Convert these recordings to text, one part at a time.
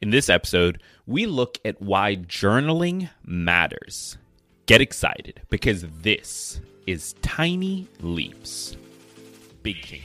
In this episode, we look at why journaling matters. Get excited because this is Tiny Leaps. Big change.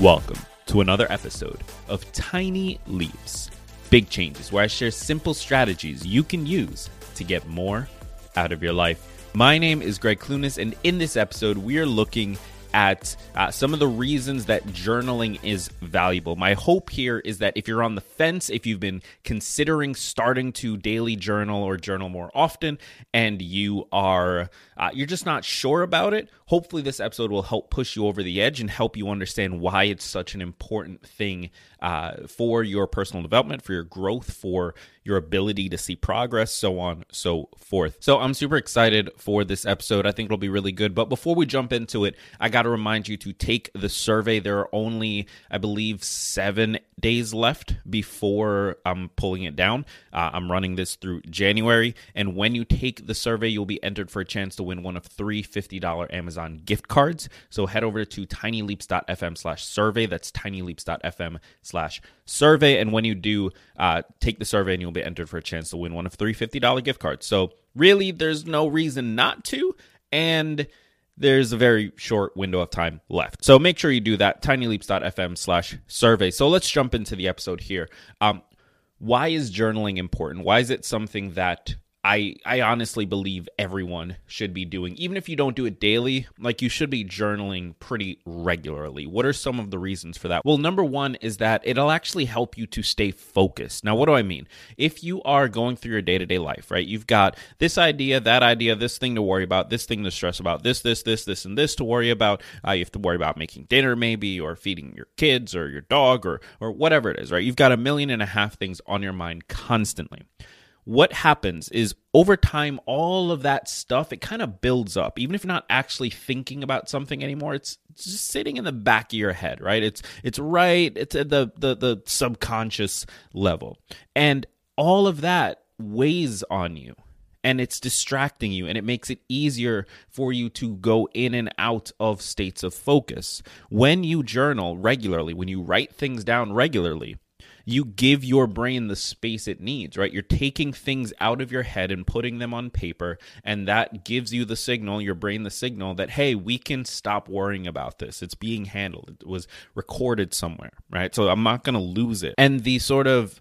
Welcome to another episode of Tiny Leaps. Big changes where I share simple strategies you can use to get more out of your life. My name is Greg Clunis, and in this episode, we are looking at uh, some of the reasons that journaling is valuable. My hope here is that if you're on the fence, if you've been considering starting to daily journal or journal more often, and you are uh, you're just not sure about it, hopefully this episode will help push you over the edge and help you understand why it's such an important thing uh, for your personal development, for your growth, for your ability to see progress, so on, so forth. So I'm super excited for this episode. I think it'll be really good. But before we jump into it, I got to remind you to take the survey. There are only, I believe, seven days left before I'm pulling it down. Uh, I'm running this through January. And when you take the survey, you'll be entered for a chance to win one of three $50 Amazon gift cards. So head over to tinyleaps.fm slash survey. That's tinyleaps.fm slash survey. And when you do uh, take the survey, and you'll be entered for a chance to win one of three $50 gift cards. So really, there's no reason not to. And there's a very short window of time left. So make sure you do that. tinyleaps.fm slash survey. So let's jump into the episode here. Um, why is journaling important? Why is it something that I I honestly believe everyone should be doing. Even if you don't do it daily, like you should be journaling pretty regularly. What are some of the reasons for that? Well, number 1 is that it'll actually help you to stay focused. Now, what do I mean? If you are going through your day-to-day life, right? You've got this idea, that idea, this thing to worry about, this thing to stress about, this this this this and this to worry about. Uh, you have to worry about making dinner maybe or feeding your kids or your dog or or whatever it is, right? You've got a million and a half things on your mind constantly what happens is over time all of that stuff it kind of builds up. Even if you're not actually thinking about something anymore it's just sitting in the back of your head right? It's it's right it's at the the, the subconscious level. And all of that weighs on you and it's distracting you and it makes it easier for you to go in and out of states of focus. When you journal regularly when you write things down regularly you give your brain the space it needs, right? You're taking things out of your head and putting them on paper, and that gives you the signal, your brain the signal that, hey, we can stop worrying about this. It's being handled, it was recorded somewhere, right? So I'm not going to lose it. And the sort of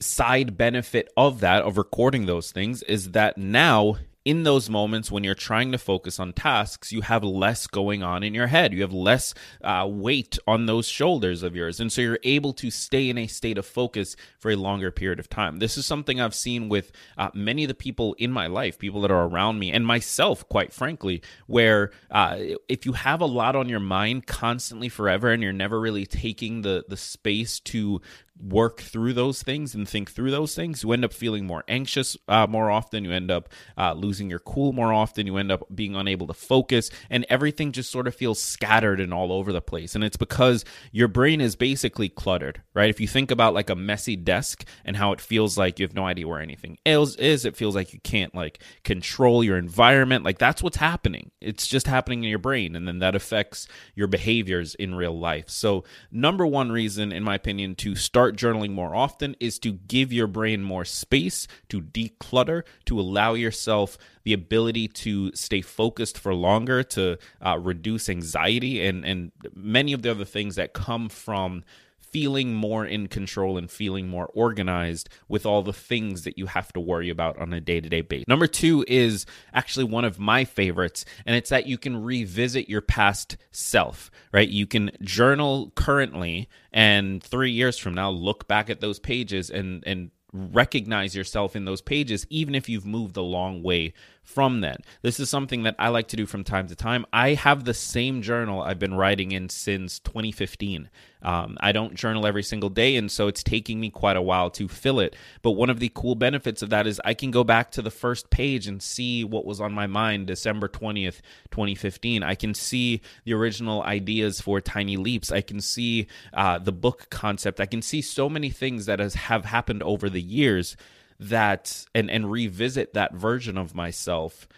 side benefit of that, of recording those things, is that now in those moments when you're trying to focus on tasks, you have less going on in your head. You have less uh, weight on those shoulders of yours. And so you're able to stay in a state of focus for a longer period of time. This is something I've seen with uh, many of the people in my life, people that are around me, and myself, quite frankly, where uh, if you have a lot on your mind constantly forever and you're never really taking the, the space to work through those things and think through those things, you end up feeling more anxious uh, more often. You end up uh, losing your cool more often. You end up being unable to focus, and everything just sort of feels scattered and all over the place. And it's because your brain is basically cluttered, right? If you think about like a messy desk and how it feels like you have no idea where anything else is, it feels like you can't like control your environment. Like that's what's happening. It's just happening in your brain, and then that affects your behaviors in real life. So, number one reason, in my opinion, to start start journaling more often is to give your brain more space to declutter, to allow yourself the ability to stay focused for longer, to uh, reduce anxiety, and, and many of the other things that come from feeling more in control and feeling more organized with all the things that you have to worry about on a day to day basis. Number two is actually one of my favorites, and it's that you can revisit your past self, right? You can journal currently and three years from now look back at those pages and, and recognize yourself in those pages, even if you've moved a long way from then. This is something that I like to do from time to time. I have the same journal I've been writing in since 2015. Um, I don't journal every single day, and so it's taking me quite a while to fill it. But one of the cool benefits of that is I can go back to the first page and see what was on my mind December 20th, 2015. I can see the original ideas for Tiny Leaps. I can see uh, the book concept. I can see so many things that has, have happened over the years that and and revisit that version of myself.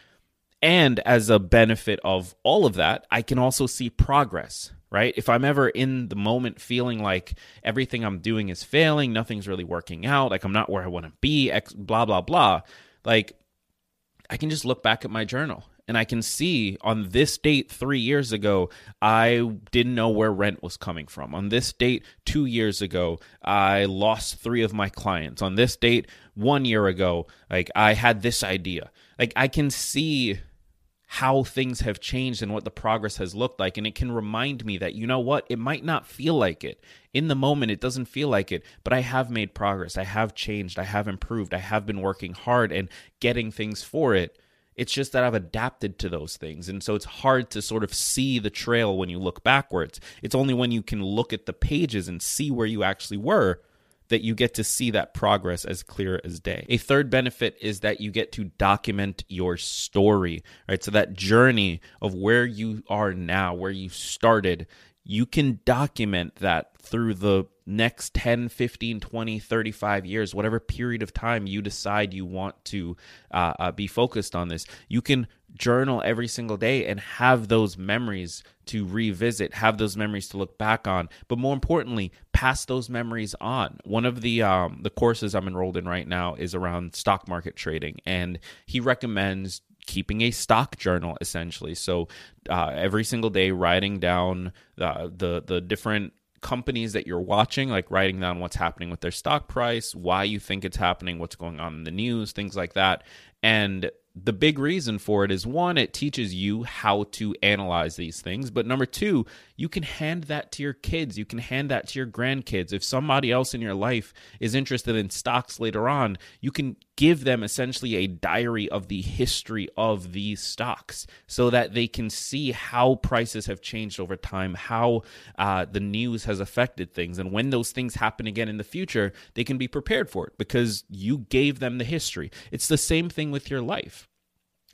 And as a benefit of all of that i can also see progress right? If i'm ever in the moment feeling like everything i'm doing is failing nothing's really working out like i'm not where i want to be blah blah blah like i can just look back at my journal and I can see on this date three years ago, I didn't know where rent was coming from. On this date two years ago, I lost three of my clients. On this date one year ago, like I had this idea. Like I can see how things have changed and what the progress has looked like. And it can remind me that, you know what, it might not feel like it. In the moment, it doesn't feel like it, but I have made progress. I have changed. I have improved. I have been working hard and getting things for it. It's just that I've adapted to those things. And so it's hard to sort of see the trail when you look backwards. It's only when you can look at the pages and see where you actually were that you get to see that progress as clear as day. A third benefit is that you get to document your story, right? So that journey of where you are now, where you started, you can document that through the next 10, 15, 20, 35 years, whatever period of time you decide you want to uh, uh, be focused on this. You can journal every single day and have those memories to revisit, have those memories to look back on, but more importantly, pass those memories on. One of the um, the courses I'm enrolled in right now is around stock market trading, and he recommends keeping a stock journal essentially. So uh, every single day, writing down uh, the the different companies that you're watching, like writing down what's happening with their stock price, why you think it's happening, what's going on in the news, things like that, and the big reason for it is one, it teaches you how to analyze these things. But number two, you can hand that to your kids. You can hand that to your grandkids. If somebody else in your life is interested in stocks later on, you can give them essentially a diary of the history of these stocks so that they can see how prices have changed over time, how uh, the news has affected things. And when those things happen again in the future, they can be prepared for it because you gave them the history. It's the same thing with your life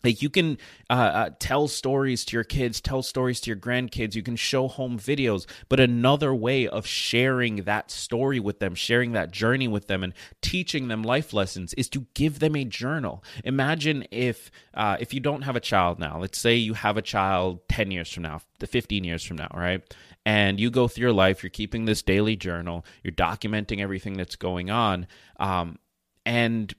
like you can uh, uh, tell stories to your kids tell stories to your grandkids. You can show home videos. But another way of sharing that story with them sharing that journey with them and teaching them life lessons is to give them a journal. Imagine if uh, if you don't have a child now. Let's say you have a child 10 years from now 15 years from now right? And you go through your life you're keeping this daily journal you're documenting everything that's going on um, and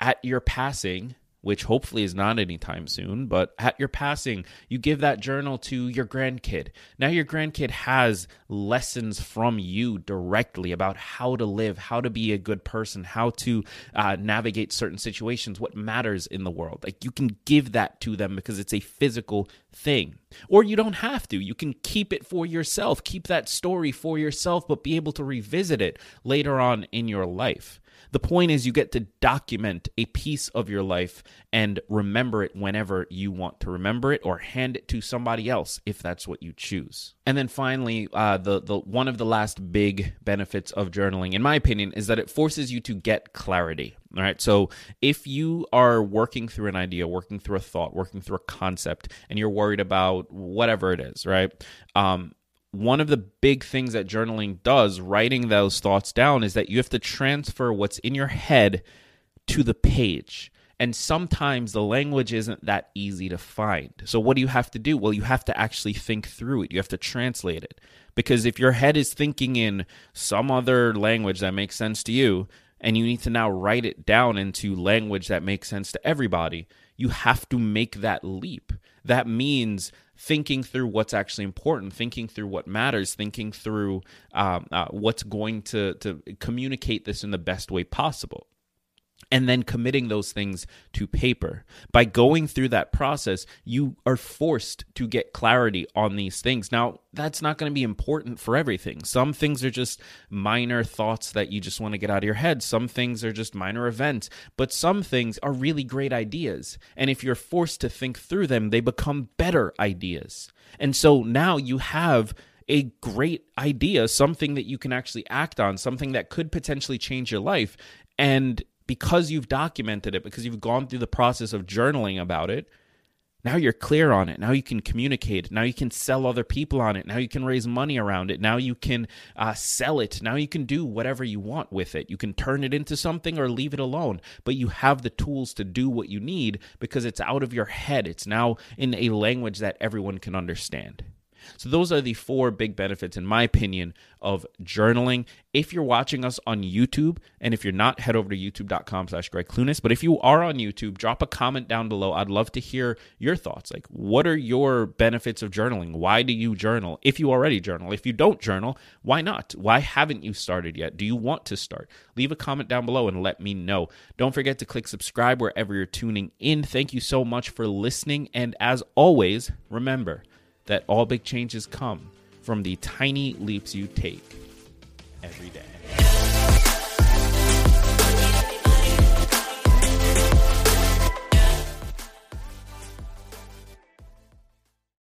at your passing which hopefully is not anytime soon, but at your passing, you give that journal to your grandkid. Now, your grandkid has lessons from you directly about how to live, how to be a good person, how to uh, navigate certain situations, what matters in the world. Like you can give that to them because it's a physical thing. Or you don't have to. You can keep it for yourself, keep that story for yourself, but be able to revisit it later on in your life. The point is, you get to document a piece of your life and remember it whenever you want to remember it, or hand it to somebody else if that's what you choose. And then finally, uh, the the one of the last big benefits of journaling, in my opinion, is that it forces you to get clarity. All right. So if you are working through an idea, working through a thought, working through a concept, and you're worried about whatever it is, right? Um, one of the big things that journaling does, writing those thoughts down, is that you have to transfer what's in your head to the page. And sometimes the language isn't that easy to find. So, what do you have to do? Well, you have to actually think through it, you have to translate it. Because if your head is thinking in some other language that makes sense to you, and you need to now write it down into language that makes sense to everybody, you have to make that leap. That means thinking through what's actually important, thinking through what matters, thinking through um, uh, what's going to, to communicate this in the best way possible and then committing those things to paper. By going through that process, you are forced to get clarity on these things. Now, that's not going to be important for everything. Some things are just minor thoughts that you just want to get out of your head. Some things are just minor events, but some things are really great ideas. And if you're forced to think through them, they become better ideas. And so now you have a great idea, something that you can actually act on, something that could potentially change your life. And because you've documented it, because you've gone through the process of journaling about it, now you're clear on it. Now you can communicate. Now you can sell other people on it. Now you can raise money around it. Now you can uh, sell it. Now you can do whatever you want with it. You can turn it into something or leave it alone. But you have the tools to do what you need because it's out of your head. It's now in a language that everyone can understand. So those are the four big benefits, in my opinion, of journaling. If you're watching us on YouTube, and if you're not, head over to youtube.com slash Greg Clunis. But if you are on YouTube, drop a comment down below. I'd love to hear your thoughts. Like, what are your benefits of journaling? Why do you journal? If you already journal. If you don't journal, why not? Why haven't you started yet? Do you want to start? Leave a comment down below and let me know. Don't forget to click subscribe wherever you're tuning in. Thank you so much for listening. And as always, remember, that all big changes come from the tiny leaps you take every day.